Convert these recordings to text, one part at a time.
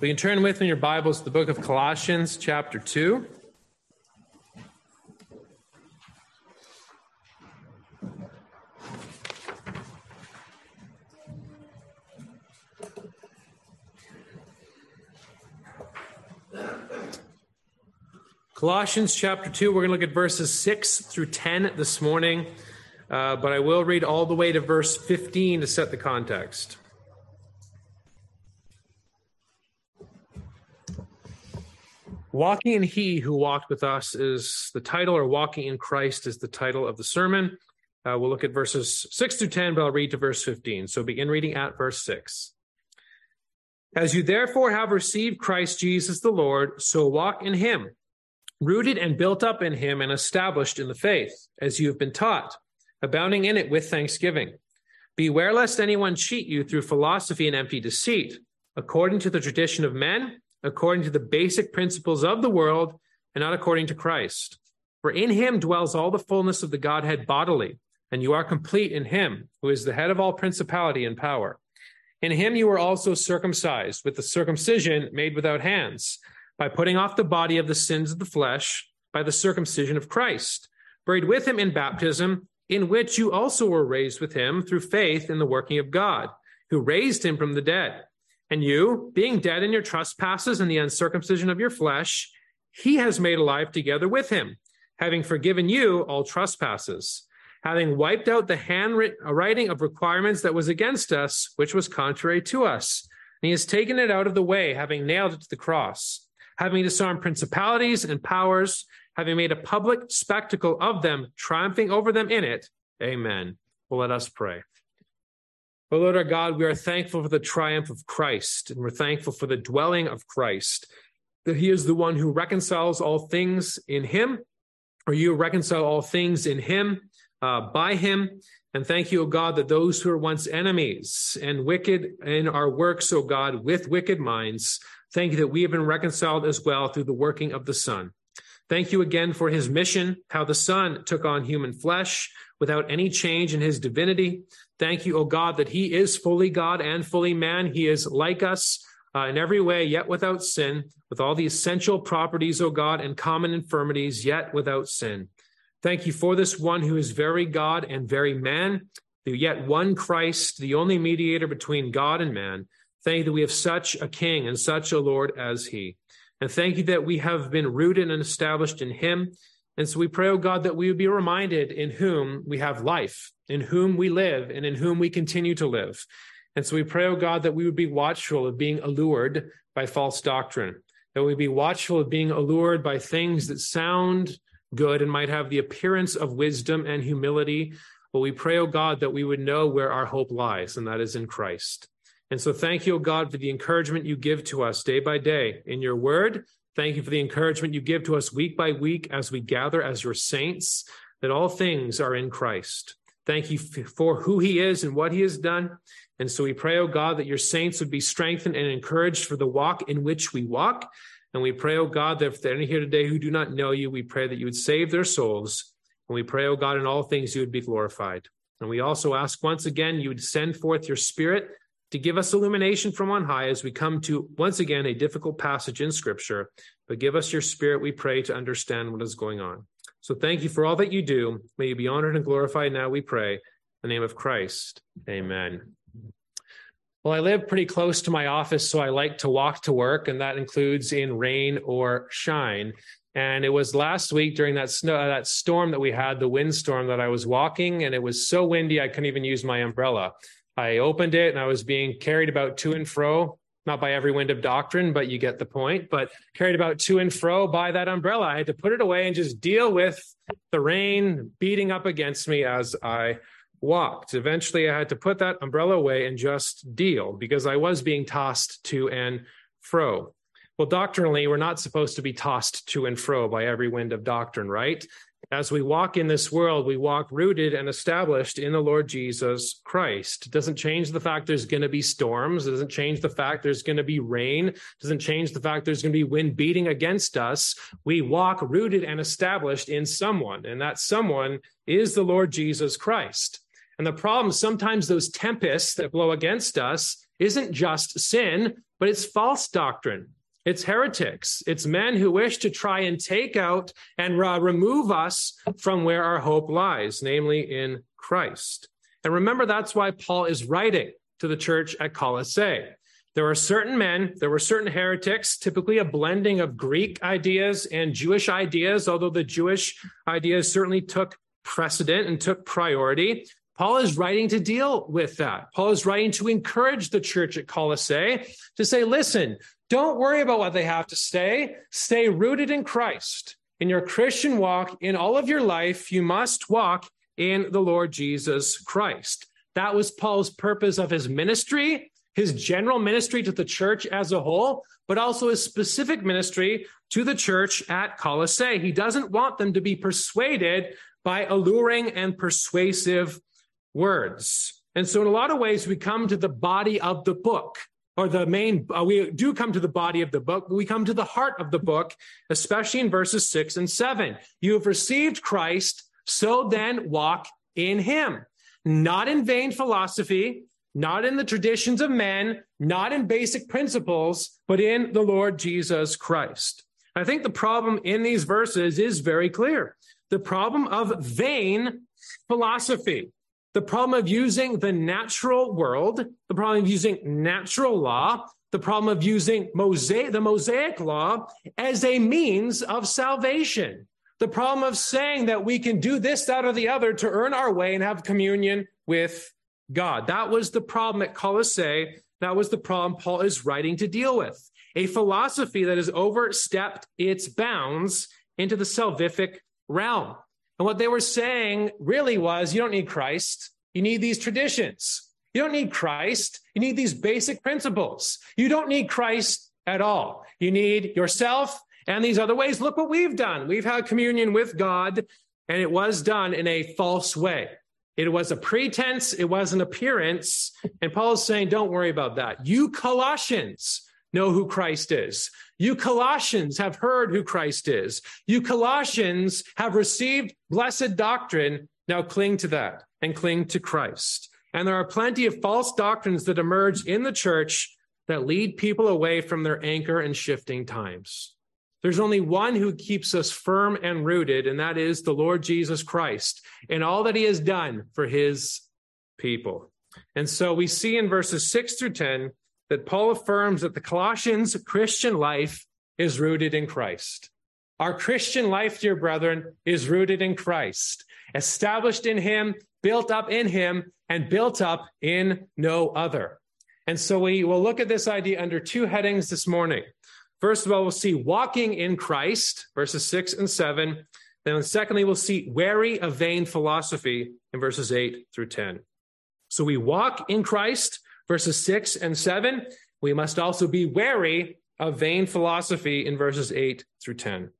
We can turn with me in your Bibles to the book of Colossians, chapter 2. Colossians chapter 2, we're going to look at verses 6 through 10 this morning, uh, but I will read all the way to verse 15 to set the context. Walking in He who walked with us is the title, or Walking in Christ is the title of the sermon. Uh, we'll look at verses 6 through 10, but I'll read to verse 15. So begin reading at verse 6. As you therefore have received Christ Jesus the Lord, so walk in him, rooted and built up in him and established in the faith, as you have been taught, abounding in it with thanksgiving. Beware lest anyone cheat you through philosophy and empty deceit, according to the tradition of men according to the basic principles of the world and not according to Christ. For in him dwells all the fullness of the Godhead bodily, and you are complete in him, who is the head of all principality and power. In him you were also circumcised with the circumcision made without hands, by putting off the body of the sins of the flesh by the circumcision of Christ, buried with him in baptism, in which you also were raised with him through faith in the working of God, who raised him from the dead and you, being dead in your trespasses and the uncircumcision of your flesh, he has made alive together with him, having forgiven you all trespasses, having wiped out the handwriting uh, of requirements that was against us, which was contrary to us. And he has taken it out of the way, having nailed it to the cross, having disarmed principalities and powers, having made a public spectacle of them, triumphing over them in it. Amen. Well, let us pray. Oh Lord our God, we are thankful for the triumph of Christ, and we're thankful for the dwelling of Christ, that he is the one who reconciles all things in him, or you reconcile all things in him, uh, by him. And thank you, O God, that those who were once enemies and wicked in our works, O God, with wicked minds, thank you that we have been reconciled as well through the working of the Son. Thank you again for his mission, how the Son took on human flesh without any change in his divinity. Thank you, O God, that he is fully God and fully man. He is like us uh, in every way, yet without sin, with all the essential properties, O God, and common infirmities, yet without sin. Thank you for this one who is very God and very man, the yet one Christ, the only mediator between God and man. Thank you that we have such a king and such a Lord as he. And thank you that we have been rooted and established in him and so we pray, oh God, that we would be reminded in whom we have life, in whom we live, and in whom we continue to live. And so we pray, oh God, that we would be watchful of being allured by false doctrine, that we be watchful of being allured by things that sound good and might have the appearance of wisdom and humility. But we pray, oh God, that we would know where our hope lies, and that is in Christ. And so thank you, O God, for the encouragement you give to us day by day in your word Thank you for the encouragement you give to us week by week as we gather as your saints, that all things are in Christ. Thank you for who he is and what he has done. And so we pray, oh God, that your saints would be strengthened and encouraged for the walk in which we walk. And we pray, oh God, that if there are any here today who do not know you, we pray that you would save their souls. And we pray, oh God, in all things you would be glorified. And we also ask once again, you would send forth your spirit to give us illumination from on high as we come to once again a difficult passage in scripture, but give us your spirit, we pray, to understand what is going on. So thank you for all that you do. May you be honored and glorified now, we pray. In the name of Christ. Amen. Well, I live pretty close to my office, so I like to walk to work, and that includes in rain or shine. And it was last week during that snow, uh, that storm that we had, the windstorm, that I was walking, and it was so windy I couldn't even use my umbrella. I opened it and I was being carried about to and fro, not by every wind of doctrine, but you get the point, but carried about to and fro by that umbrella. I had to put it away and just deal with the rain beating up against me as I walked. Eventually, I had to put that umbrella away and just deal because I was being tossed to and fro. Well, doctrinally, we're not supposed to be tossed to and fro by every wind of doctrine, right? As we walk in this world, we walk rooted and established in the Lord Jesus Christ. It doesn't change the fact there's going to be storms. It doesn't change the fact there's going to be rain. It doesn't change the fact there's going to be wind beating against us. We walk rooted and established in someone, and that someone is the Lord Jesus Christ. And the problem, sometimes those tempests that blow against us isn't just sin, but it's false doctrine. It's heretics. It's men who wish to try and take out and uh, remove us from where our hope lies, namely in Christ. And remember, that's why Paul is writing to the church at Colossae. There are certain men, there were certain heretics, typically a blending of Greek ideas and Jewish ideas, although the Jewish ideas certainly took precedent and took priority. Paul is writing to deal with that. Paul is writing to encourage the church at Colossae to say, listen, don't worry about what they have to say. Stay rooted in Christ. In your Christian walk, in all of your life, you must walk in the Lord Jesus Christ. That was Paul's purpose of his ministry, his general ministry to the church as a whole, but also his specific ministry to the church at Colossae. He doesn't want them to be persuaded by alluring and persuasive words. And so, in a lot of ways, we come to the body of the book, or the main, uh, we do come to the body of the book, but we come to the heart of the book, especially in verses six and seven. You have received Christ, so then walk in him, not in vain philosophy, not in the traditions of men, not in basic principles, but in the Lord Jesus Christ. I think the problem in these verses is very clear. The problem of vain philosophy the problem of using the natural world, the problem of using natural law, the problem of using Mosaic, the Mosaic law as a means of salvation, the problem of saying that we can do this, that, or the other to earn our way and have communion with God. That was the problem at Colossae. That was the problem Paul is writing to deal with. A philosophy that has overstepped its bounds into the salvific realm. And what they were saying really was you don't need Christ. You need these traditions. You don't need Christ. You need these basic principles. You don't need Christ at all. You need yourself and these other ways. Look what we've done. We've had communion with God, and it was done in a false way. It was a pretense, it was an appearance. And Paul is saying, don't worry about that. You Colossians, know who Christ is. You Colossians have heard who Christ is. You Colossians have received blessed doctrine. Now cling to that and cling to Christ. And there are plenty of false doctrines that emerge in the church that lead people away from their anchor in shifting times. There's only one who keeps us firm and rooted, and that is the Lord Jesus Christ and all that he has done for his people. And so we see in verses 6 through 10 that Paul affirms that the Colossians Christian life is rooted in Christ. Our Christian life, dear brethren, is rooted in Christ, established in Him, built up in Him, and built up in no other. And so we will look at this idea under two headings this morning. First of all, we'll see walking in Christ, verses six and seven. Then, secondly, we'll see wary of vain philosophy in verses eight through 10. So we walk in Christ, verses 6 and 7. We must also be wary of vain philosophy in verses 8 through 10.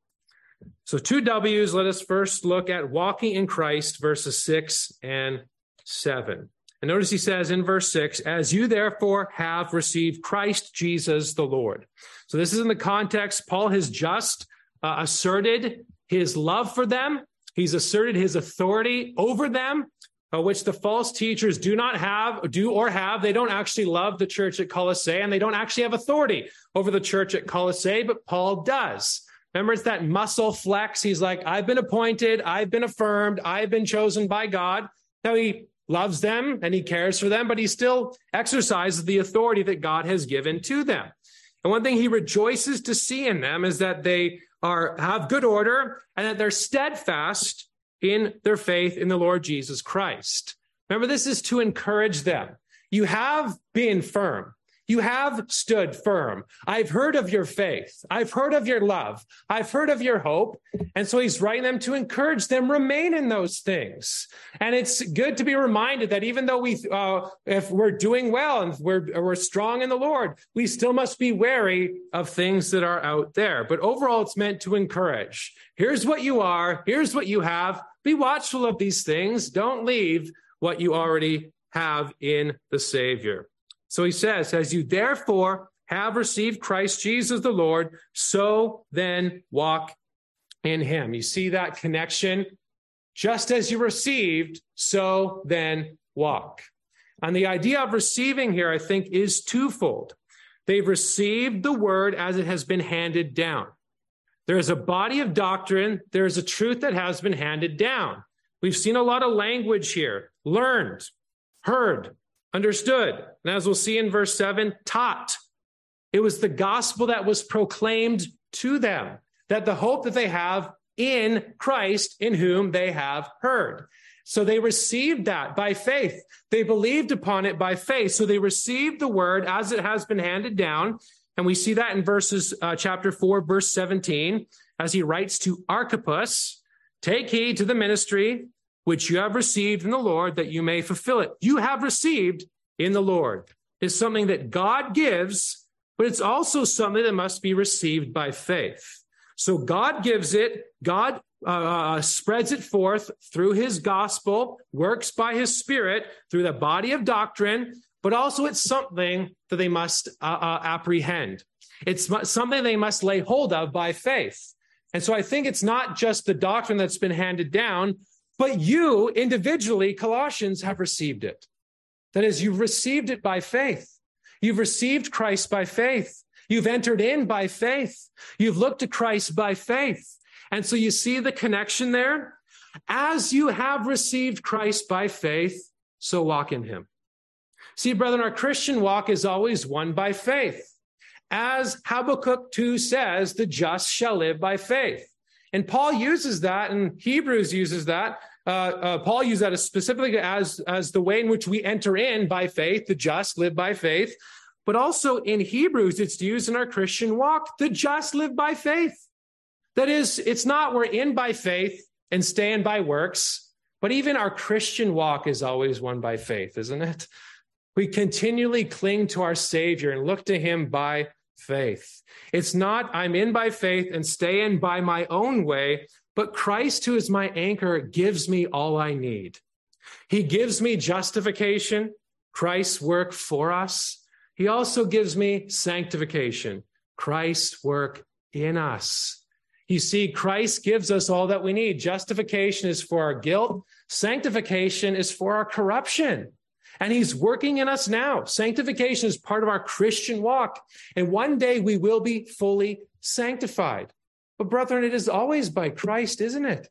So, two W's. Let us first look at walking in Christ, verses 6 and 7. And notice he says in verse 6, as you therefore have received Christ Jesus the Lord. So, this is in the context, Paul has just uh, asserted his love for them. He's asserted his authority over them uh, which the false teachers do not have, do or have. They don't actually love the church at Colossae and they don't actually have authority over the church at Colossae, but Paul does. Remember, it's that muscle flex. He's like, I've been appointed, I've been affirmed, I've been chosen by God. Now he loves them and he cares for them, but he still exercises the authority that God has given to them. And one thing he rejoices to see in them is that they are have good order and that they're steadfast in their faith in the Lord Jesus Christ. Remember, this is to encourage them. You have been firm. You have stood firm. I've heard of your faith. I've heard of your love. I've heard of your hope. And so he's writing them to encourage them remain in those things. And it's good to be reminded that even though we, uh, if we're doing well and we're, we're strong in the Lord, we still must be wary of things that are out there. But overall, it's meant to encourage. Here's what you are. Here's what you have. Be watchful of these things. Don't leave what you already have in the Savior. So he says, As you therefore have received Christ Jesus the Lord, so then walk in him. You see that connection? Just as you received, so then walk. And the idea of receiving here, I think, is twofold. They've received the word as it has been handed down. There is a body of doctrine, there is a truth that has been handed down. We've seen a lot of language here learned, heard, understood. And as we'll see in verse 7, taught. It was the gospel that was proclaimed to them, that the hope that they have in Christ, in whom they have heard. So they received that by faith. They believed upon it by faith. So they received the word as it has been handed down. And we see that in verses, uh, chapter 4, verse 17, as he writes to Archippus, take heed to the ministry which you have received in the Lord that you may fulfill it. You have received in the Lord is something that God gives, but it's also something that must be received by faith. So God gives it, God uh, uh, spreads it forth through his gospel, works by his spirit through the body of doctrine, but also it's something that they must uh, uh, apprehend. It's something they must lay hold of by faith. And so I think it's not just the doctrine that's been handed down, but you individually, Colossians, have received it. That is, you've received it by faith. You've received Christ by faith. You've entered in by faith. You've looked to Christ by faith. And so you see the connection there? As you have received Christ by faith, so walk in him. See, brethren, our Christian walk is always one by faith. As Habakkuk 2 says, the just shall live by faith. And Paul uses that, and Hebrews uses that. Uh, uh, Paul used that as specifically as, as the way in which we enter in by faith, the just live by faith. But also in Hebrews, it's used in our Christian walk. The just live by faith. That is, it's not we're in by faith and stand by works, but even our Christian walk is always one by faith, isn't it? We continually cling to our Savior and look to Him by faith. It's not I'm in by faith and stay in by my own way, but Christ, who is my anchor, gives me all I need. He gives me justification, Christ's work for us. He also gives me sanctification, Christ's work in us. You see, Christ gives us all that we need. Justification is for our guilt, sanctification is for our corruption. And he's working in us now. Sanctification is part of our Christian walk. And one day we will be fully sanctified. But, brethren, it is always by Christ, isn't it?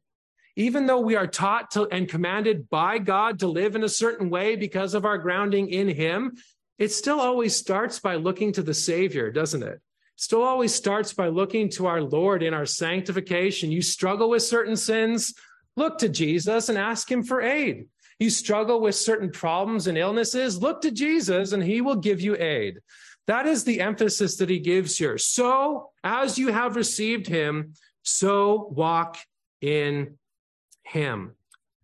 Even though we are taught to, and commanded by God to live in a certain way because of our grounding in Him, it still always starts by looking to the Savior, doesn't it? Still always starts by looking to our Lord in our sanctification. You struggle with certain sins, look to Jesus and ask Him for aid. You struggle with certain problems and illnesses, look to Jesus and He will give you aid. That is the emphasis that He gives here. So, as you have received Him, so walk in Him.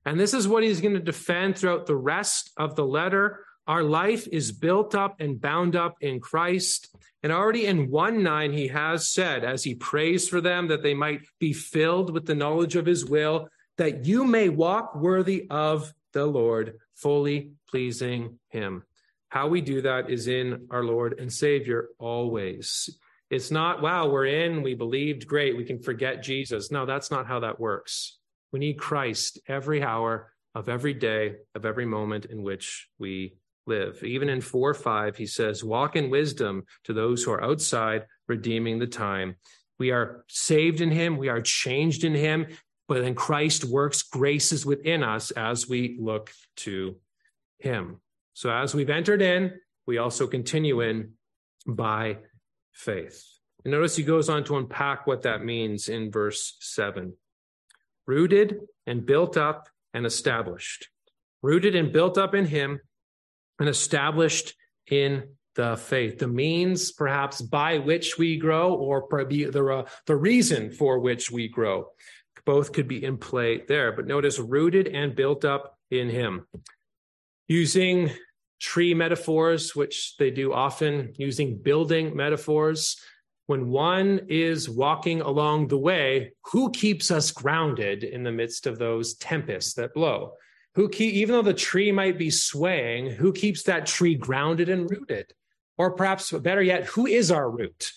And this is what He's going to defend throughout the rest of the letter our life is built up and bound up in Christ. And already in 1 9, he has said, as he prays for them, that they might be filled with the knowledge of his will, that you may walk worthy of the Lord, fully pleasing him. How we do that is in our Lord and Savior always. It's not, wow, we're in, we believed, great, we can forget Jesus. No, that's not how that works. We need Christ every hour of every day, of every moment in which we live. Even in 4 5, he says, Walk in wisdom to those who are outside, redeeming the time. We are saved in him, we are changed in him, but then Christ works graces within us as we look to him. So as we've entered in, we also continue in by faith. And notice he goes on to unpack what that means in verse 7 rooted and built up and established. Rooted and built up in him and established in the faith, the means perhaps by which we grow, or the, uh, the reason for which we grow. Both could be in play there, but notice rooted and built up in Him. Using tree metaphors, which they do often, using building metaphors. When one is walking along the way, who keeps us grounded in the midst of those tempests that blow? Who keep, even though the tree might be swaying, who keeps that tree grounded and rooted? Or perhaps better yet, who is our root?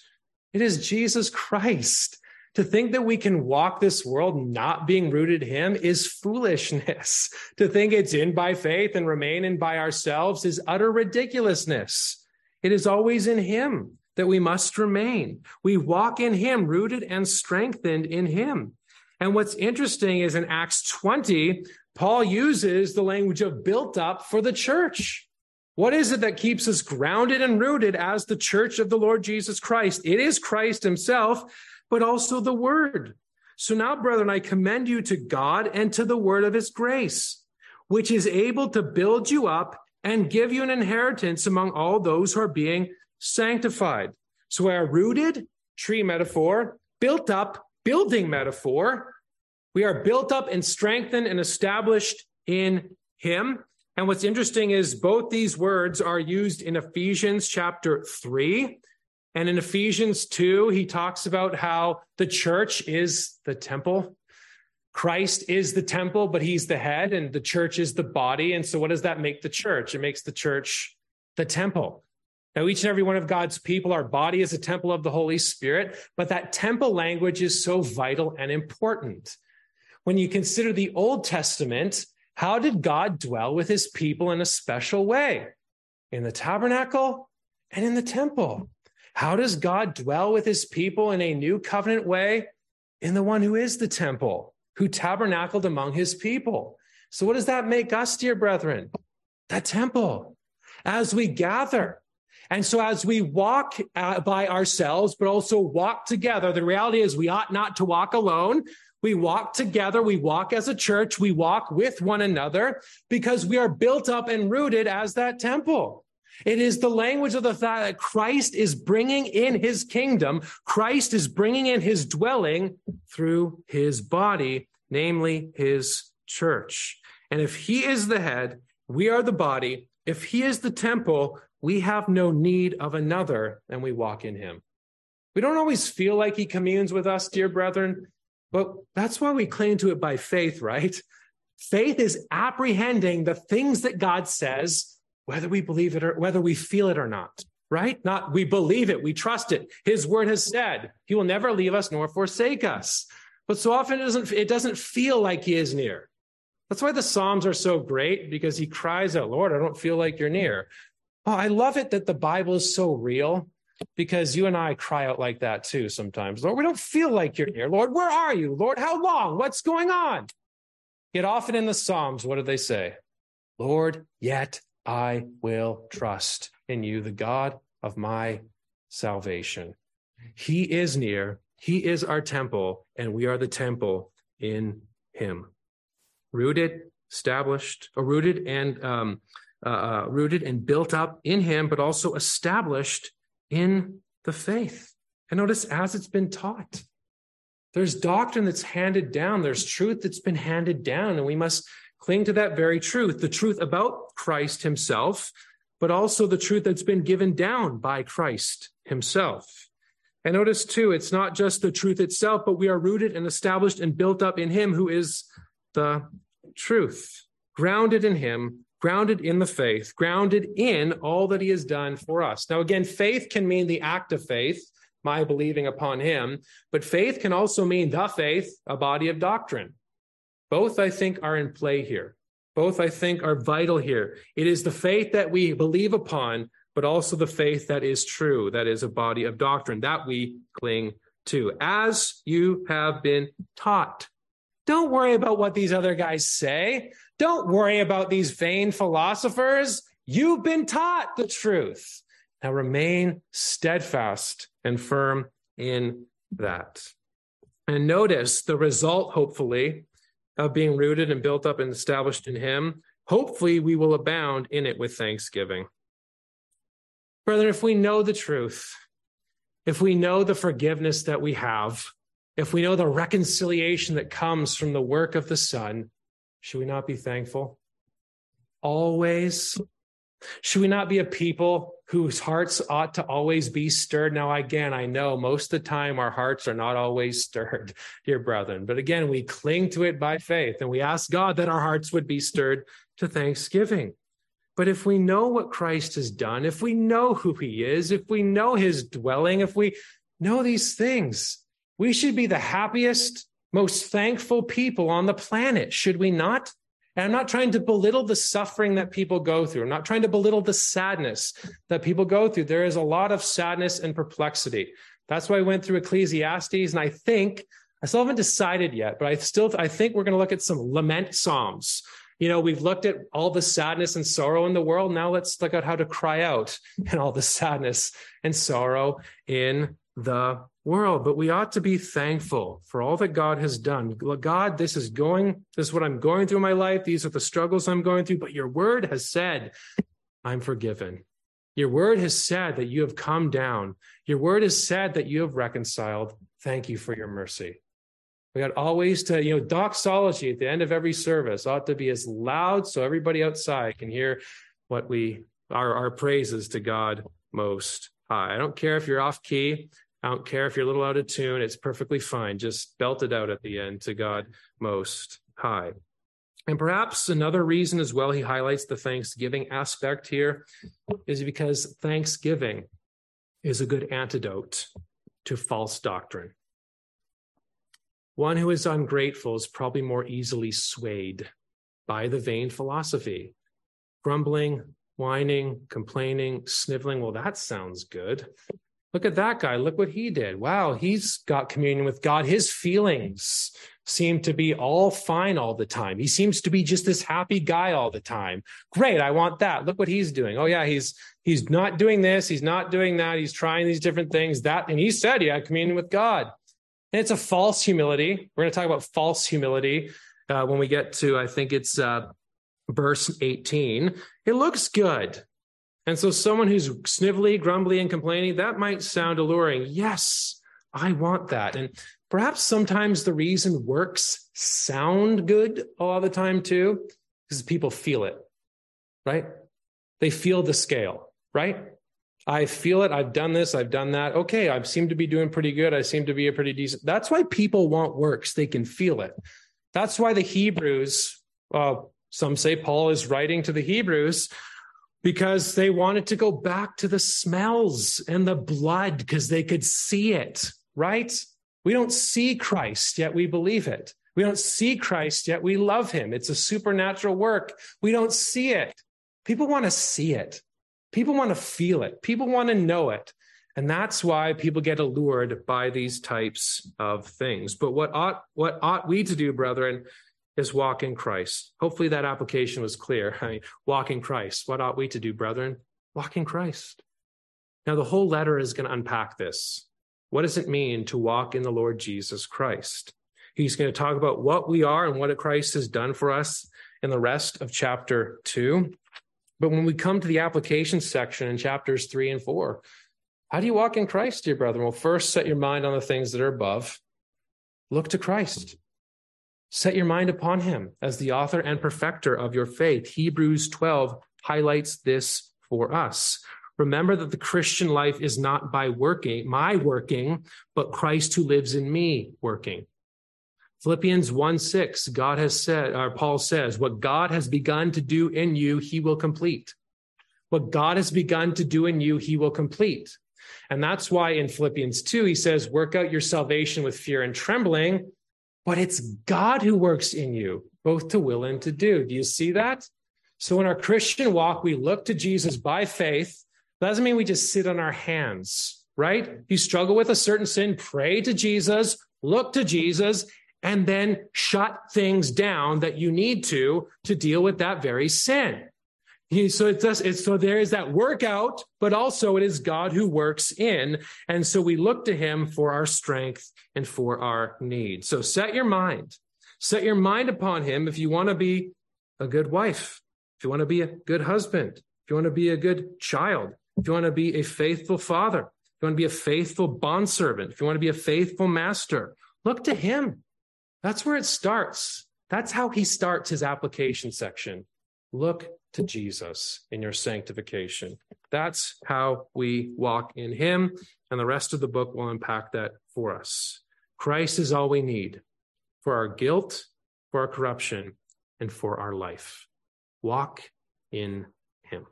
It is Jesus Christ. To think that we can walk this world not being rooted in him is foolishness. to think it's in by faith and remain in by ourselves is utter ridiculousness. It is always in him. that we must remain. We walk in him, rooted and strengthened in him. And what's interesting is in Acts 20, Paul uses the language of built up for the church. What is it that keeps us grounded and rooted as the church of the Lord Jesus Christ? It is Christ himself, but also the word. So now, brethren, I commend you to God and to the word of his grace, which is able to build you up and give you an inheritance among all those who are being sanctified. So we are rooted, tree metaphor, built up, building metaphor. We are built up and strengthened and established in him. And what's interesting is both these words are used in Ephesians chapter 3. And in Ephesians 2, he talks about how the church is the temple. Christ is the temple, but he's the head, and the church is the body. And so, what does that make the church? It makes the church the temple. Now, each and every one of God's people, our body is a temple of the Holy Spirit, but that temple language is so vital and important. When you consider the Old Testament, how did God dwell with his people in a special way? In the tabernacle and in the temple. How does God dwell with his people in a new covenant way? In the one who is the temple, who tabernacled among his people. So, what does that make us, dear brethren? That temple. As we gather, and so, as we walk uh, by ourselves, but also walk together, the reality is we ought not to walk alone. We walk together. We walk as a church. We walk with one another because we are built up and rooted as that temple. It is the language of the fact that Christ is bringing in his kingdom. Christ is bringing in his dwelling through his body, namely his church. And if he is the head, we are the body. If he is the temple, we have no need of another and we walk in him. We don't always feel like he communes with us, dear brethren, but that's why we cling to it by faith, right? Faith is apprehending the things that God says, whether we believe it or whether we feel it or not, right? Not we believe it, we trust it. His word has said, He will never leave us nor forsake us. But so often it doesn't, it doesn't feel like He is near. That's why the Psalms are so great because He cries out, Lord, I don't feel like you're near. Oh, I love it that the Bible is so real because you and I cry out like that too sometimes. Lord, we don't feel like you're near. Lord, where are you? Lord, how long? What's going on? Yet often in the Psalms, what do they say? Lord, yet I will trust in you, the God of my salvation. He is near, He is our temple, and we are the temple in Him. Rooted, established, or rooted and um, uh, uh, rooted and built up in him, but also established in the faith. And notice as it's been taught. There's doctrine that's handed down, there's truth that's been handed down, and we must cling to that very truth the truth about Christ himself, but also the truth that's been given down by Christ himself. And notice too, it's not just the truth itself, but we are rooted and established and built up in him who is the truth, grounded in him grounded in the faith, grounded in all that he has done for us. Now, again, faith can mean the act of faith, my believing upon him, but faith can also mean the faith, a body of doctrine. Both, I think, are in play here. Both, I think, are vital here. It is the faith that we believe upon, but also the faith that is true, that is a body of doctrine that we cling to, as you have been taught. Don't worry about what these other guys say. Don't worry about these vain philosophers. You've been taught the truth. Now remain steadfast and firm in that. And notice the result, hopefully, of being rooted and built up and established in Him. Hopefully, we will abound in it with thanksgiving. Brethren, if we know the truth, if we know the forgiveness that we have, if we know the reconciliation that comes from the work of the Son, should we not be thankful? Always. Should we not be a people whose hearts ought to always be stirred? Now, again, I know most of the time our hearts are not always stirred, dear brethren. But again, we cling to it by faith and we ask God that our hearts would be stirred to thanksgiving. But if we know what Christ has done, if we know who he is, if we know his dwelling, if we know these things, we should be the happiest, most thankful people on the planet, should we not? And I'm not trying to belittle the suffering that people go through. I'm not trying to belittle the sadness that people go through. There is a lot of sadness and perplexity. That's why I went through Ecclesiastes. And I think, I still haven't decided yet, but I still, I think we're going to look at some lament Psalms. You know, we've looked at all the sadness and sorrow in the world. Now let's look at how to cry out and all the sadness and sorrow in the world, but we ought to be thankful for all that God has done. God, this is going, this is what I'm going through in my life. These are the struggles I'm going through, but your word has said, I'm forgiven. Your word has said that you have come down. Your word has said that you have reconciled. Thank you for your mercy. We got always to, you know, doxology at the end of every service ought to be as loud so everybody outside can hear what we, our, our praises to God most high. I don't care if you're off key. I don't care if you're a little out of tune, it's perfectly fine. Just belt it out at the end to God Most High. And perhaps another reason as well, he highlights the thanksgiving aspect here, is because thanksgiving is a good antidote to false doctrine. One who is ungrateful is probably more easily swayed by the vain philosophy, grumbling, whining, complaining, sniveling. Well, that sounds good. Look at that guy. Look what he did. Wow, he's got communion with God. His feelings seem to be all fine all the time. He seems to be just this happy guy all the time. Great, I want that. Look what he's doing. Oh yeah, he's he's not doing this, he's not doing that. He's trying these different things. That and he said he had communion with God. And it's a false humility. We're going to talk about false humility uh, when we get to I think it's uh, verse 18. It looks good. And so, someone who's snivelly, grumbly, and complaining, that might sound alluring. Yes, I want that. And perhaps sometimes the reason works sound good all the time too, because people feel it, right? They feel the scale, right? I feel it. I've done this. I've done that. Okay. I seem to be doing pretty good. I seem to be a pretty decent. That's why people want works. They can feel it. That's why the Hebrews, uh, some say Paul is writing to the Hebrews because they wanted to go back to the smells and the blood because they could see it, right? We don't see Christ, yet we believe it. We don't see Christ, yet we love him. It's a supernatural work. We don't see it. People want to see it. People want to feel it. People want to know it. And that's why people get allured by these types of things. But what ought, what ought we to do, brethren, is walk in Christ. Hopefully that application was clear. I mean, walk in Christ. What ought we to do, brethren? Walk in Christ. Now, the whole letter is going to unpack this. What does it mean to walk in the Lord Jesus Christ? He's going to talk about what we are and what Christ has done for us in the rest of chapter two. But when we come to the application section in chapters three and four, how do you walk in Christ, dear brethren? Well, first, set your mind on the things that are above. Look to Christ. Set your mind upon him as the author and perfecter of your faith. Hebrews 12 highlights this for us. Remember that the Christian life is not by working, my working, but Christ who lives in me working. Philippians 1 6, God has said, or Paul says, what God has begun to do in you, he will complete. What God has begun to do in you, he will complete. And that's why in Philippians 2, he says, work out your salvation with fear and trembling but it's God who works in you, both to will and to do. Do you see that? So in our Christian walk, we look to Jesus by faith. That doesn't mean we just sit on our hands, right? You struggle with a certain sin, pray to Jesus, look to Jesus, and then shut things down that you need to to deal with that very sin. He, so it does, it's, so there is that workout, but also it is God who works in. And so we look to him for our strength and for our need. So set your mind, set your mind upon him if you want to be a good wife, if you want to be a good husband, if you want to be a good child, if you want to be a faithful father, if you want to be a faithful bondservant, if you want to be a faithful master, look to him. That's where it starts. That's how he starts his application section. Look to Jesus in your sanctification. That's how we walk in Him, and the rest of the book will unpack that for us. Christ is all we need for our guilt, for our corruption, and for our life. Walk in Him.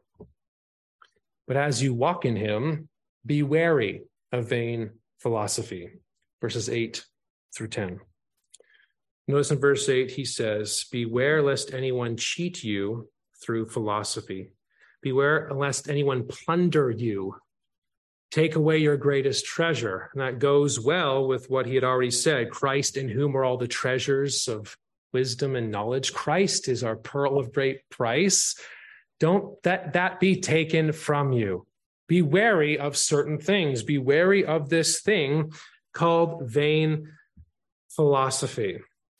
But as you walk in Him, be wary of vain philosophy. Verses 8 through 10. Notice in verse 8, he says, Beware lest anyone cheat you through philosophy. Beware lest anyone plunder you, take away your greatest treasure. And that goes well with what he had already said Christ, in whom are all the treasures of wisdom and knowledge. Christ is our pearl of great price. Don't let that be taken from you. Be wary of certain things. Be wary of this thing called vain philosophy.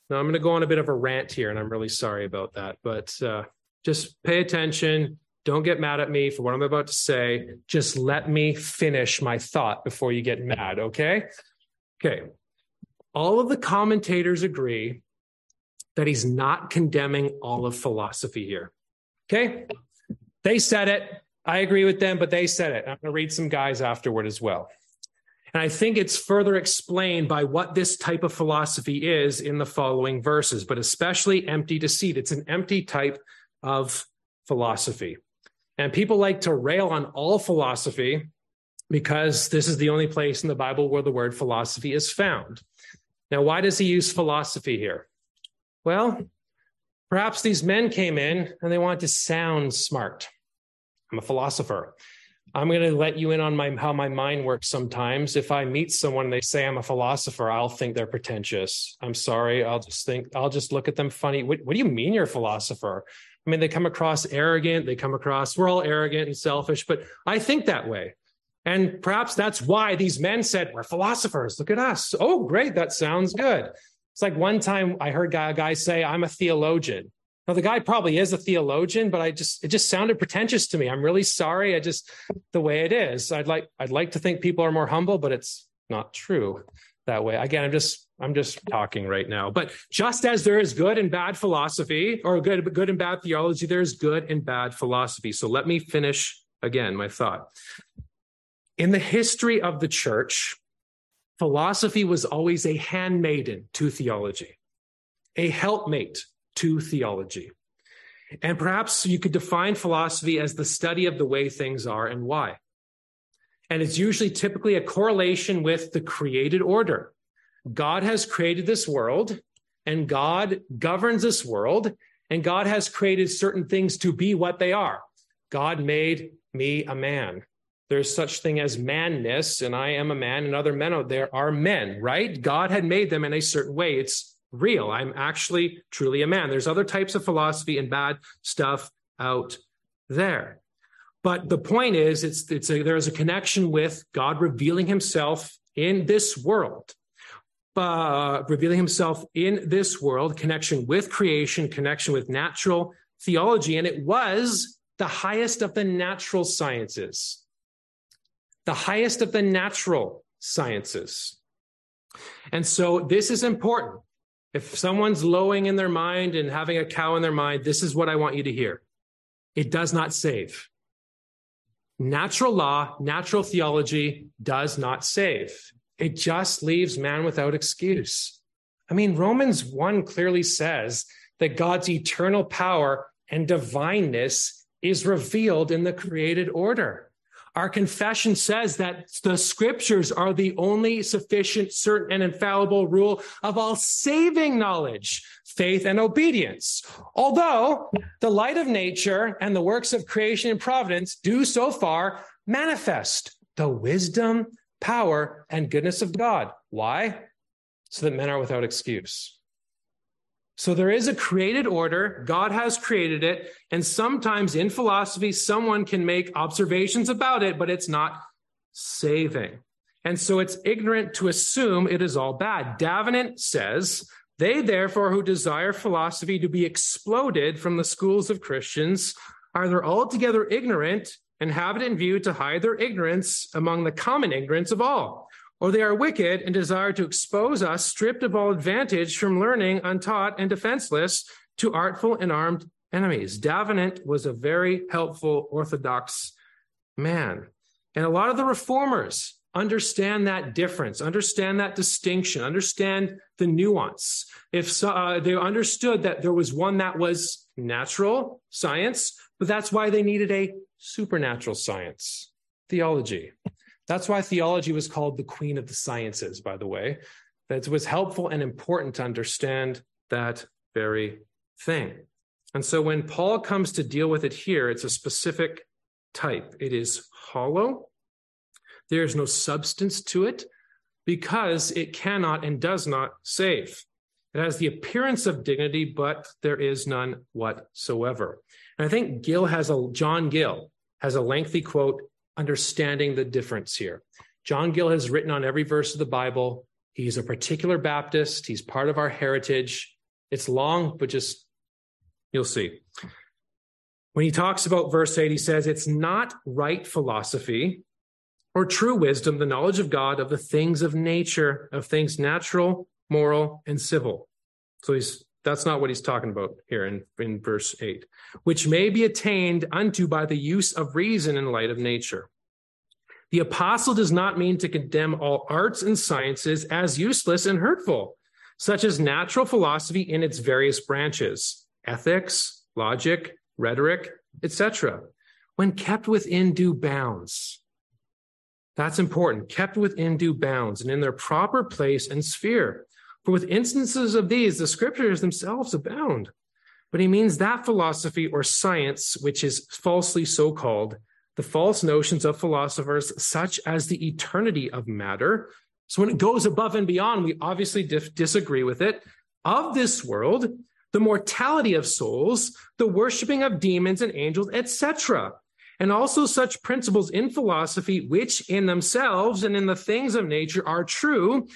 Now, I'm going to go on a bit of a rant here, and I'm really sorry about that, but uh, just pay attention. Don't get mad at me for what I'm about to say. Just let me finish my thought before you get mad, okay? Okay. All of the commentators agree that he's not condemning all of philosophy here. Okay? They said it. I agree with them, but they said it. I'm going to read some guys afterward as well. And I think it's further explained by what this type of philosophy is in the following verses, but especially empty deceit. It's an empty type of philosophy. And people like to rail on all philosophy because this is the only place in the Bible where the word philosophy is found. Now, why does he use philosophy here? Well, perhaps these men came in and they wanted to sound smart. I'm a philosopher. I'm going to let you in on my how my mind works sometimes. If I meet someone and they say I'm a philosopher, I'll think they're pretentious. I'm sorry. I'll just think I'll just look at them funny. What, what do you mean you're a philosopher? I mean, they come across arrogant. They come across, we're all arrogant and selfish, but I think that way. And perhaps that's why these men said, We're philosophers. Look at us. Oh, great. That sounds good. It's like one time I heard a guy say, I'm a theologian. Now the guy probably is a theologian, but I just it just sounded pretentious to me. I'm really sorry. I just the way it is. I'd like I'd like to think people are more humble, but it's not true that way. Again, I'm just I'm just talking right now. But just as there is good and bad philosophy, or good, good and bad theology, there is good and bad philosophy. So let me finish again my thought. In the history of the church, philosophy was always a handmaiden to theology, a helpmate to theology. And perhaps you could define philosophy as the study of the way things are and why. And it's usually typically a correlation with the created order God has created this world and God governs this world and God has created certain things to be what they are. God made me a man. There's such thing as manness, and I am a man, and other men out there are men, right? God had made them in a certain way. It's real. I'm actually truly a man. There's other types of philosophy and bad stuff out there. But the point is, it's, it's a, there's a connection with God revealing himself in this world uh, revealing himself in this world, connection with creation, connection with natural theology. And it was the highest of the natural sciences. The highest of the natural sciences. And so this is important. If someone's lowing in their mind and having a cow in their mind, this is what I want you to hear. It does not save. Natural law, natural theology does not save. It just leaves man without excuse. I mean, Romans 1 clearly says that God's eternal power and divineness is revealed in the created order. Our confession says that the scriptures are the only sufficient, certain, and infallible rule of all saving knowledge, faith, and obedience. Although the light of nature and the works of creation and providence do so far manifest the wisdom, power, and goodness of God. Why? So that men are without excuse. So there is a created order. God has created it. And sometimes in philosophy, someone can make observations about it, but it's not saving. And so it's ignorant to assume it is all bad. Davenant says, they therefore who desire philosophy to be exploded from the schools of Christians are either altogether ignorant and have it in view to hide their ignorance among the common ignorance of all. Or they are wicked and desire to expose us, stripped of all advantage from learning, untaught and defenseless, to artful and armed enemies. Davenant was a very helpful Orthodox man. And a lot of the reformers understand that difference, understand that distinction, understand the nuance. If so, uh, they understood that there was one that was natural science, but that's why they needed a supernatural science, theology. That's why theology was called the queen of the sciences, by the way. That was helpful and important to understand that very thing. And so when Paul comes to deal with it here, it's a specific type. It is hollow. There's no substance to it because it cannot and does not save. It has the appearance of dignity, but there is none whatsoever. And I think Gill has a, John Gill has a lengthy quote understanding the difference here. John Gill has written on every verse of the Bible. He's a particular Baptist. He's part of our heritage. It's long, but just you'll see. When he talks about verse 8, he says, It's not right philosophy or true wisdom, the knowledge of God, of the things of nature, of things natural, moral, and civil. So he's that's not what he's talking about here in, in verse 8, which may be attained unto by the use of reason in light of nature. The apostle does not mean to condemn all arts and sciences as useless and hurtful, such as natural philosophy in its various branches, ethics, logic, rhetoric, etc., when kept within due bounds. That's important, kept within due bounds and in their proper place and sphere. For with instances of these, the scriptures themselves abound. But he means that philosophy or science, which is falsely so called, the false notions of philosophers, such as the eternity of matter. So when it goes above and beyond, we obviously dif- disagree with it. Of this world, the mortality of souls, the worshiping of demons and angels, etc and also such principles in philosophy, which in themselves and in the things of nature are true,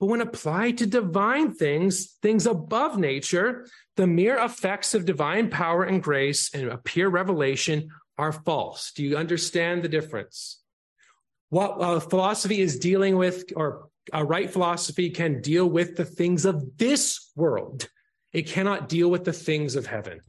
but when applied to divine things, things above nature, the mere effects of divine power and grace and a pure revelation are false. Do you understand the difference? What uh, philosophy is dealing with, or a right philosophy can deal with the things of this world. It cannot deal with the things of heaven.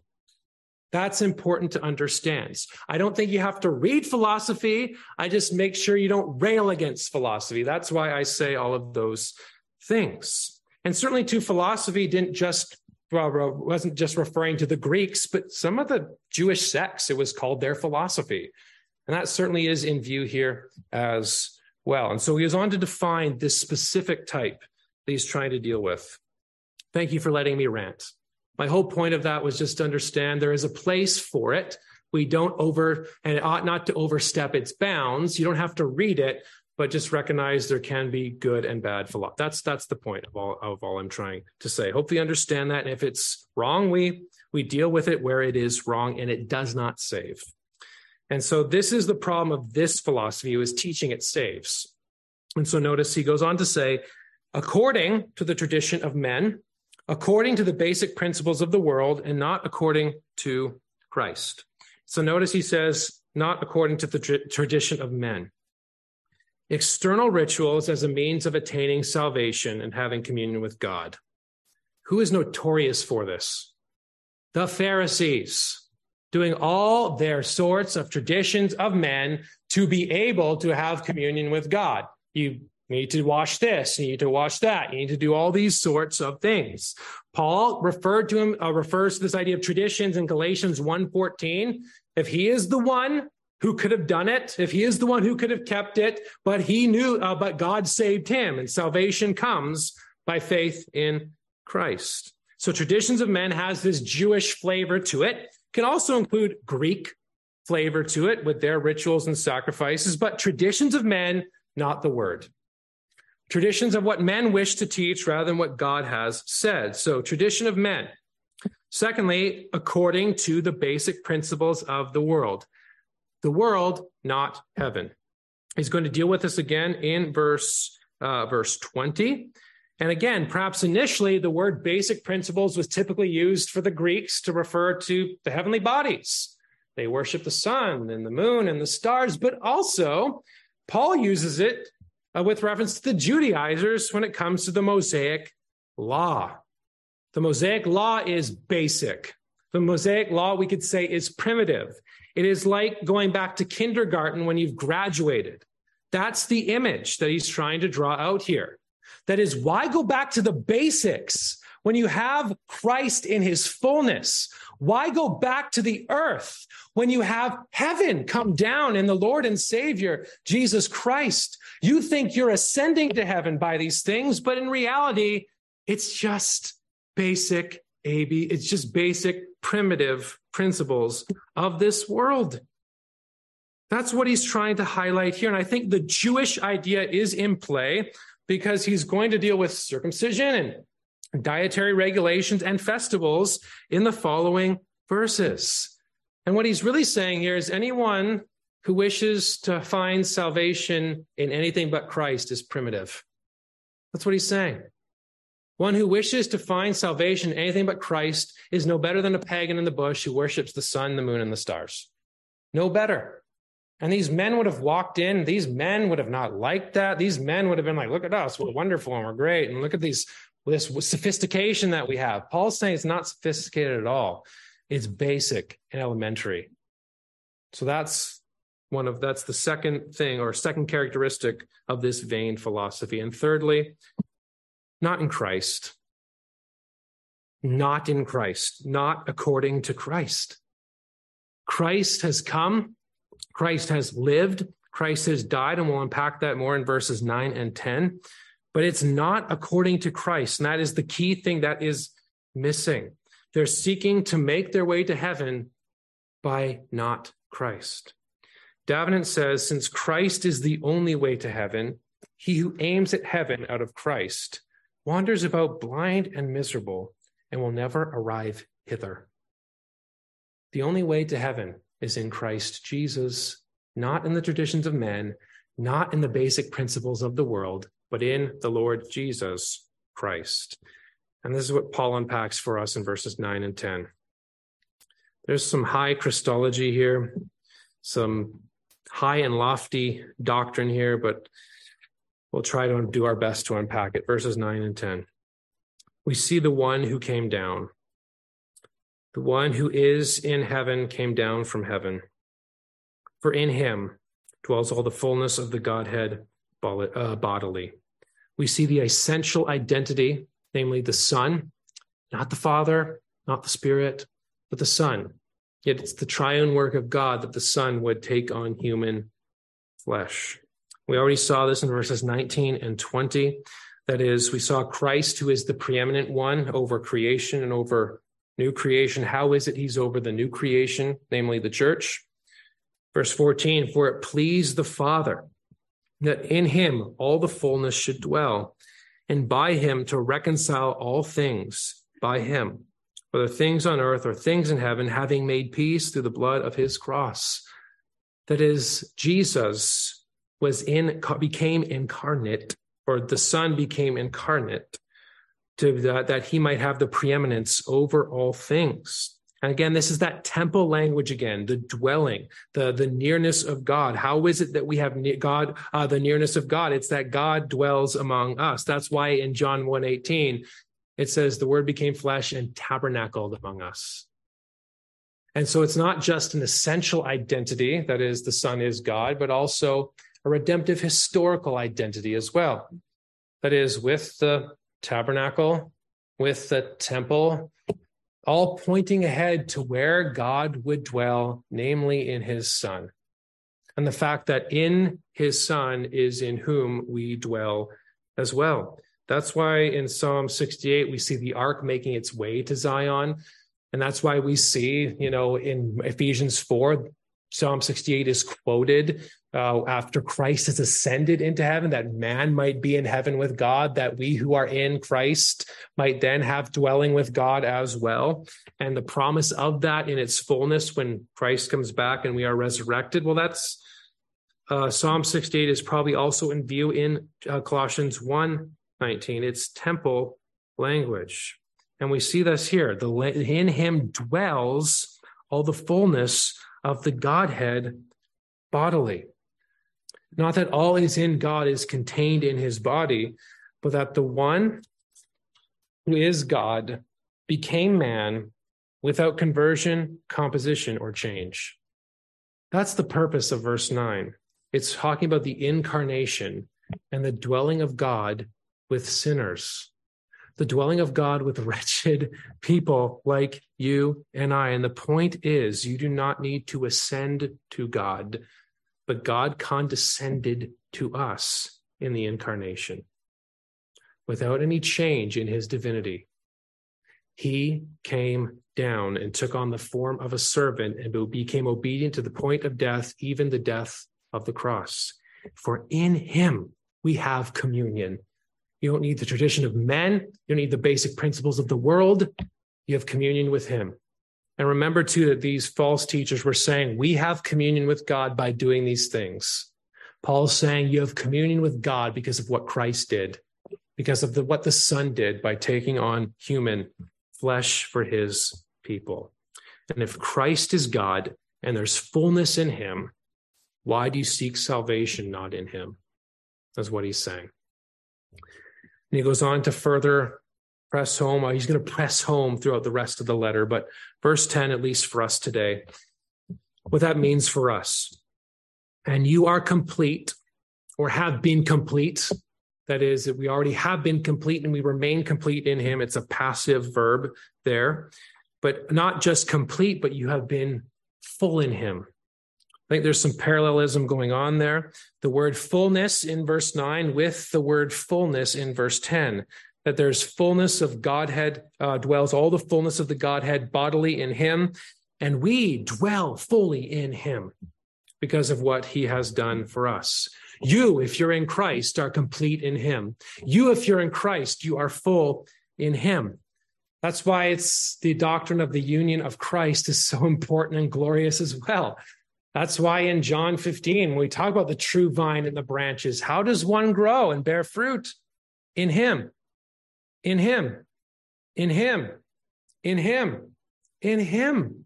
That's important to understand. I don't think you have to read philosophy. I just make sure you don't rail against philosophy. That's why I say all of those things. And certainly, to philosophy didn't just well, wasn't just referring to the Greeks, but some of the Jewish sects. It was called their philosophy, and that certainly is in view here as well. And so he goes on to define this specific type that he's trying to deal with. Thank you for letting me rant. My whole point of that was just to understand there is a place for it. We don't over, and it ought not to overstep its bounds. You don't have to read it, but just recognize there can be good and bad philosophy. That's that's the point of all of all I'm trying to say. Hopefully, you understand that. And if it's wrong, we we deal with it where it is wrong, and it does not save. And so this is the problem of this philosophy: is teaching it saves. And so notice he goes on to say, according to the tradition of men, according to the basic principles of the world and not according to Christ. So notice he says, not according to the tra- tradition of men. External rituals as a means of attaining salvation and having communion with God. Who is notorious for this? The Pharisees, doing all their sorts of traditions of men to be able to have communion with God. You need to wash this. You need to wash that. You need to do all these sorts of things. Paul referred to him, uh, refers to this idea of traditions in Galatians 1.14. If he is the one who could have done it, if he is the one who could have kept it, but he knew, uh, but God saved him and salvation comes by faith in Christ. So traditions of men has this Jewish flavor to it. Can also include Greek flavor to it with their rituals and sacrifices, but traditions of men, not the word traditions of what men wish to teach rather than what God has said. So, tradition of men. Secondly, according to the basic principles of the world. The world, not heaven. He's going to deal with this again in verse uh, verse 20. And again, perhaps initially the word basic principles was typically used for the Greeks to refer to the heavenly bodies. They worship the sun and the moon and the stars, but also Paul uses it uh, with reference to the Judaizers when it comes to the Mosaic law. The Mosaic law is basic. The Mosaic law, we could say, is primitive. It is like going back to kindergarten when you've graduated. That's the image that he's trying to draw out here. That is, why go back to the basics when you have Christ in his fullness? Why go back to the earth when you have heaven come down in the Lord and Savior, Jesus Christ? You think you're ascending to heaven by these things, but in reality, it's just basic AB, it's just basic primitive principles of this world. That's what he's trying to highlight here. And I think the Jewish idea is in play because he's going to deal with circumcision and dietary regulations and festivals in the following verses. And what he's really saying here is anyone who wishes to find salvation in anything but Christ is primitive. That's what he's saying. One who wishes to find salvation in anything but Christ is no better than a pagan in the bush who worships the sun, the moon, and the stars. No better. And these men would have walked in. These men would have not liked that. These men would have been like, look at us. We're wonderful and we're great. And look at these, this sophistication that we have. Paul's saying it's not sophisticated at all. It's basic and elementary. So that's one of, that's the second thing or second characteristic of this vain philosophy. And thirdly, not in Christ. Not in Christ, not according to Christ. Christ has come, Christ has lived, Christ has died, and we'll unpack that more in verses 9 and 10. But it's not according to Christ. And that is the key thing that is missing. They're seeking to make their way to heaven by not Christ. Davenant says, since Christ is the only way to heaven, he who aims at heaven out of Christ wanders about blind and miserable and will never arrive hither. The only way to heaven is in Christ Jesus, not in the traditions of men, not in the basic principles of the world, but in the Lord Jesus Christ. And this is what Paul unpacks for us in verses 9 and 10. There's some high Christology here, some high and lofty doctrine here, but we'll try to do our best to unpack it. Verses 9 and 10. We see the one who came down. The one who is in heaven came down from heaven. For in him dwells all the fullness of the Godhead uh, bodily. We see the essential identity, namely the Son, not the Father, not the Spirit, but the Son. Yet it's the triune work of God that the Son would take on human flesh. We already saw this in verses 19 and 20. That is, we saw Christ, who is the preeminent one over creation and over new creation. How is it he's over the new creation, namely the church? Verse 14, for it pleased the Father that in him all the fullness should dwell, and by him to reconcile all things by him, whether things on earth or things in heaven, having made peace through the blood of his cross. That is, Jesus was in became incarnate or the son became incarnate to that, that he might have the preeminence over all things. And again this is that temple language again the dwelling the the nearness of god. How is it that we have god uh, the nearness of god? It's that god dwells among us. That's why in john 118 it says the word became flesh and tabernacled among us. And so it's not just an essential identity that is the son is god but also a redemptive historical identity as well. That is, with the tabernacle, with the temple, all pointing ahead to where God would dwell, namely in his Son. And the fact that in his Son is in whom we dwell as well. That's why in Psalm 68, we see the ark making its way to Zion. And that's why we see, you know, in Ephesians 4, Psalm 68 is quoted uh, after Christ has ascended into heaven, that man might be in heaven with God, that we who are in Christ might then have dwelling with God as well. And the promise of that in its fullness when Christ comes back and we are resurrected. Well, that's uh, Psalm 68 is probably also in view in uh, Colossians 1 19. It's temple language. And we see this here. The, in him dwells all the fullness of the Godhead bodily. Not that all is in God is contained in his body, but that the one who is God became man without conversion, composition, or change. That's the purpose of verse 9. It's talking about the incarnation and the dwelling of God with sinners, the dwelling of God with wretched people like you and I. And the point is, you do not need to ascend to God but God condescended to us in the incarnation without any change in his divinity. he came down and took on the form of a servant and became obedient to the point of death, even the death of the cross. For in him we have communion. You don't need the tradition of men, you don't need the basic principles of the world. You have communion with him. And remember, too, that these false teachers were saying, We have communion with God by doing these things. Paul's saying, You have communion with God because of what Christ did, because of the, what the Son did by taking on human flesh for his people. And if Christ is God and there's fullness in him, why do you seek salvation not in him? That's what he's saying. And he goes on to further press home. Uh, he's going to press home throughout the rest of the letter, but verse 10, at least for us today, what that means for us. And you are complete or have been complete. That is, that we already have been complete and we remain complete in him. It's a passive verb there, but not just complete, but you have been full in him. I think there's some parallelism going on there. The word fullness in verse 9 with the word fullness in verse 10 that there's fullness of Godhead, uh, dwells all the fullness of the Godhead bodily in him, and we dwell fully in him because of what he has done for us. You, if you're in Christ, are complete in him. You, if you're in Christ, you are full in him. That's why it's the doctrine of the union of Christ is so important and glorious as well. That's why in John 15, when we talk about the true vine and the branches, how does one grow and bear fruit? In him in Him, in Him, in Him, in Him.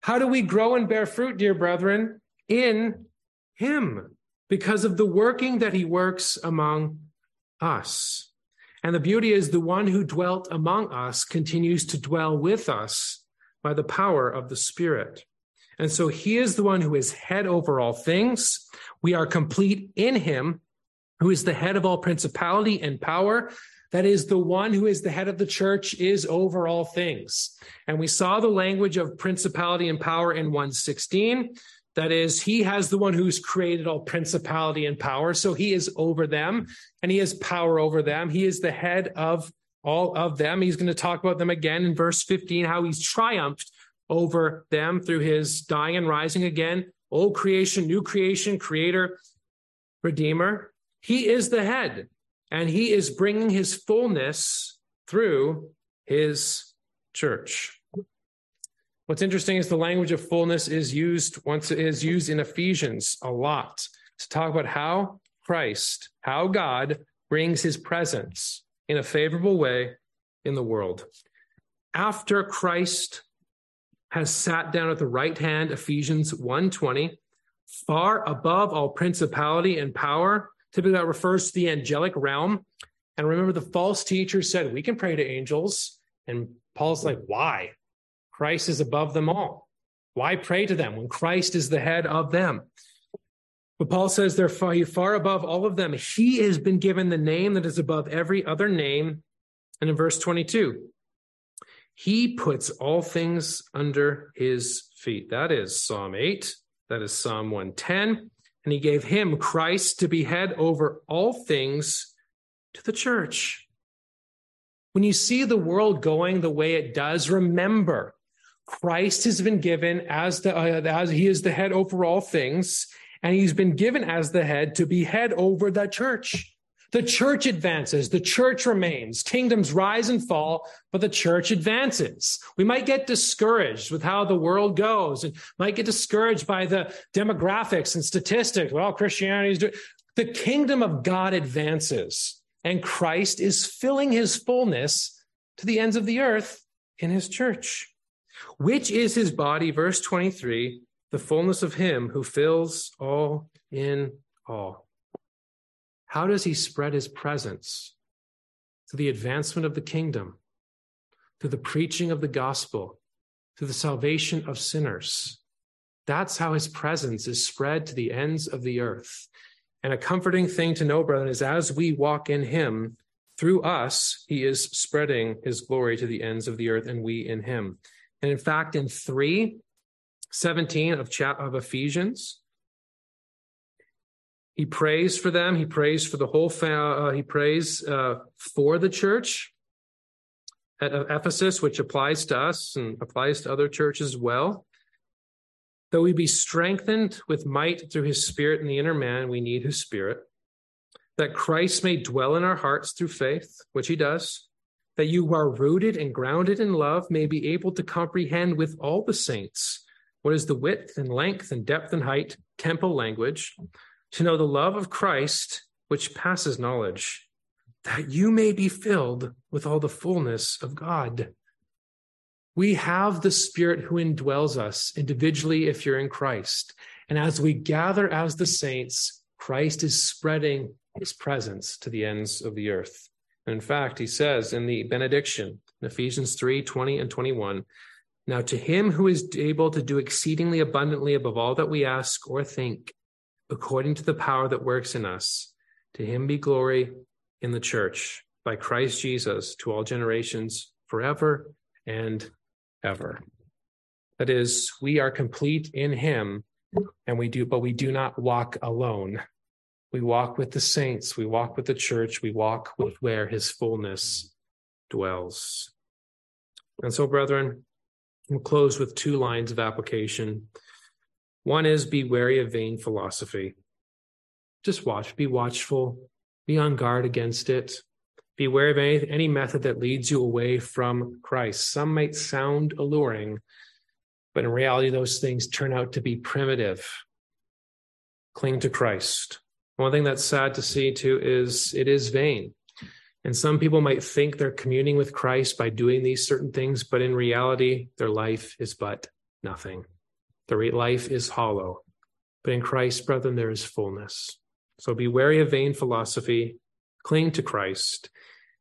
How do we grow and bear fruit, dear brethren? In Him, because of the working that He works among us. And the beauty is the one who dwelt among us continues to dwell with us by the power of the Spirit. And so he is the one who is head over all things. We are complete in him, who is the head of all principality and power that is, the one who is the head of the church is over all things. And we saw the language of principality and power in 116. That is, he has the one who's created all principality and power. So he is over them and he has power over them. He is the head of all of them. He's going to talk about them again in verse 15, how he's triumphed over them through his dying and rising again. Old creation, new creation, creator, redeemer. He is the head and he is bringing his fullness through his church. What's interesting is the language of fullness is used once it is used in Ephesians a lot to talk about how Christ, how God brings his presence in a favorable way in the world. After Christ has sat down at the right hand, Ephesians 1:20, far above all principality and power Typically, that refers to the angelic realm. And remember, the false teacher said, We can pray to angels. And Paul's like, Why? Christ is above them all. Why pray to them when Christ is the head of them? But Paul says they're far, far above all of them. He has been given the name that is above every other name. And in verse 22, he puts all things under his feet. That is Psalm 8. That is Psalm 110 and he gave him, Christ, to be head over all things to the church. When you see the world going the way it does, remember Christ has been given as the uh, as he is the head over all things, and he's been given as the head to be head over the church. The church advances, the church remains. Kingdoms rise and fall, but the church advances. We might get discouraged with how the world goes and might get discouraged by the demographics and statistics. Well, Christianity is doing. The kingdom of God advances, and Christ is filling his fullness to the ends of the earth in his church, which is his body, verse 23, the fullness of him who fills all in all. How does he spread his presence? To the advancement of the kingdom, to the preaching of the gospel, to the salvation of sinners. That's how his presence is spread to the ends of the earth. And a comforting thing to know, brethren, is as we walk in him, through us, he is spreading his glory to the ends of the earth, and we in him. And in fact, in 3 17 of, of Ephesians, he prays for them. He prays for the whole family. Uh, he prays uh, for the church. at Ephesus, which applies to us and applies to other churches as well. Though we be strengthened with might through his spirit in the inner man, we need his spirit. That Christ may dwell in our hearts through faith, which he does. That you who are rooted and grounded in love may be able to comprehend with all the saints what is the width and length and depth and height, temple language, to know the love of Christ, which passes knowledge, that you may be filled with all the fullness of God. We have the Spirit who indwells us individually if you're in Christ. And as we gather as the saints, Christ is spreading his presence to the ends of the earth. And in fact, he says in the benediction, in Ephesians 3 20 and 21, now to him who is able to do exceedingly abundantly above all that we ask or think, according to the power that works in us, to him be glory in the church by Christ Jesus to all generations forever and ever. That is, we are complete in him and we do, but we do not walk alone. We walk with the saints, we walk with the church, we walk with where his fullness dwells. And so, brethren, we'll close with two lines of application. One is be wary of vain philosophy. Just watch, be watchful, be on guard against it. Beware of any, any method that leads you away from Christ. Some might sound alluring, but in reality, those things turn out to be primitive. Cling to Christ. One thing that's sad to see too is it is vain. And some people might think they're communing with Christ by doing these certain things, but in reality, their life is but nothing. Their life is hollow. But in Christ, brethren, there is fullness. So be wary of vain philosophy, cling to Christ,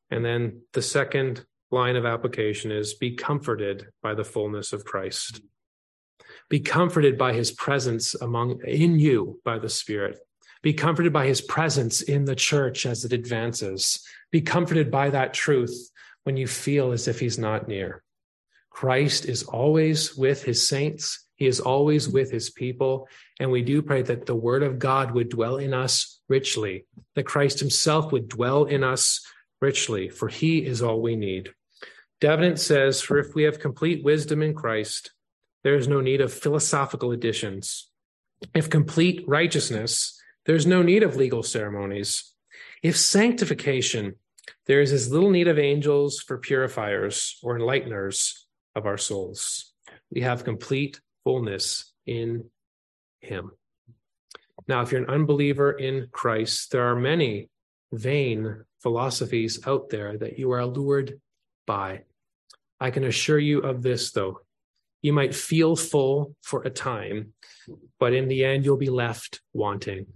and then the second line of application is be comforted by the fullness of Christ. Be comforted by his presence among in you by the Spirit. Be comforted by his presence in the church as it advances. Be comforted by that truth when you feel as if he's not near. Christ is always with his saints. He is always with his people. And we do pray that the word of God would dwell in us richly, that Christ himself would dwell in us richly, for he is all we need. Davenant says, For if we have complete wisdom in Christ, there is no need of philosophical additions. If complete righteousness, there is no need of legal ceremonies. If sanctification, there is as little need of angels for purifiers or enlighteners of our souls. We have complete fullness in Him. Now, if you're an unbeliever in Christ, there are many vain philosophies out there that you are allured by. I can assure you of this, though. You might feel full for a time, but in the end, you'll be left wanting.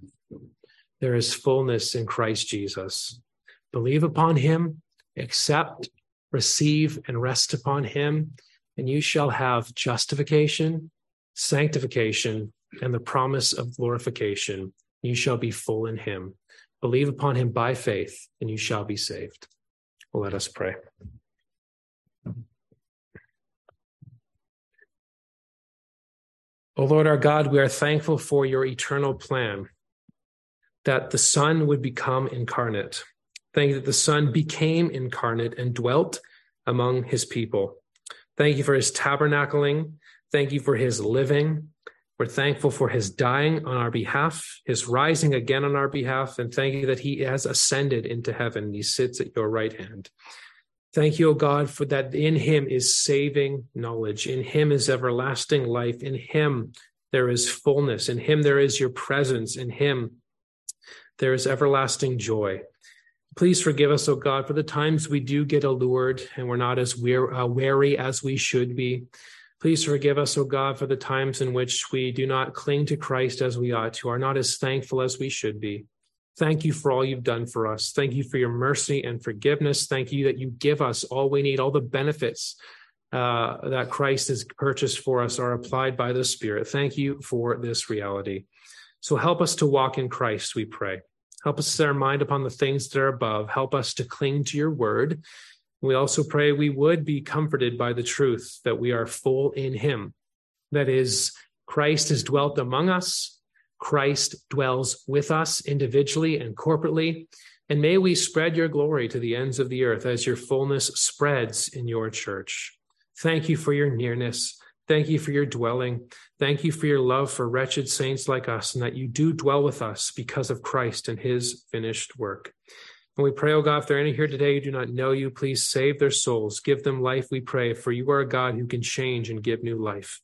There is fullness in Christ Jesus. Believe upon him, accept, receive, and rest upon him, and you shall have justification, sanctification, and the promise of glorification. You shall be full in him. Believe upon him by faith, and you shall be saved. Let us pray. O Lord our God, we are thankful for your eternal plan that the Son would become incarnate. Thank you that the Son became incarnate and dwelt among his people. Thank you for his tabernacling. Thank you for his living. We're thankful for his dying on our behalf, his rising again on our behalf, and thank you that he has ascended into heaven. He sits at your right hand. Thank you, O God, for that in him is saving knowledge. In him is everlasting life. In him there is fullness. In him there is your presence. In him there is everlasting joy. Please forgive us, O God, for the times we do get allured and we're not as uh, wary as we should be. Please forgive us, O God, for the times in which we do not cling to Christ as we ought to, are not as thankful as we should be. Thank you for all you've done for us. Thank you for your mercy and forgiveness. Thank you that you give us all we need, all the benefits uh, that Christ has purchased for us are applied by the Spirit. Thank you for this reality. So help us to walk in Christ, we pray. Help us set our mind upon the things that are above. Help us to cling to your word we also pray we would be comforted by the truth that we are full in Him. That is, Christ has dwelt among us, Christ dwells with us individually and corporately, And may we spread your glory to the ends of the earth as your fullness spreads in your church. Thank you for your nearness. Thank you for your dwelling. Thank you for your love for wretched saints like us, and that you do dwell with us because of Christ and his finished work. And we pray, oh God, if there are any here today who do not know you, please save their souls. Give them life, we pray, for you are a God who can change and give new life.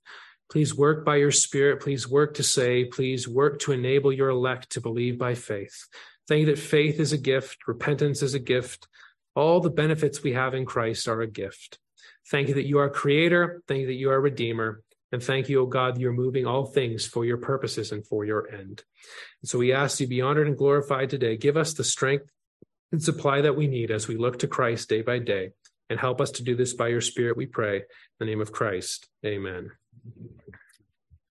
Please work by your Spirit. Please work to save. Please work to enable your elect to believe by faith. Thank you that faith is a gift, repentance is a gift. All the benefits we have in Christ are a gift. Thank you that you are creator. Thank you that you are redeemer. And thank you, O God, you're moving all things for your purposes and for your end. And so we ask you be honored and glorified today. Give us the strength and supply that we need as we look to Christ day by day. And help us to do this by your Spirit, we pray. In the name of Christ, amen.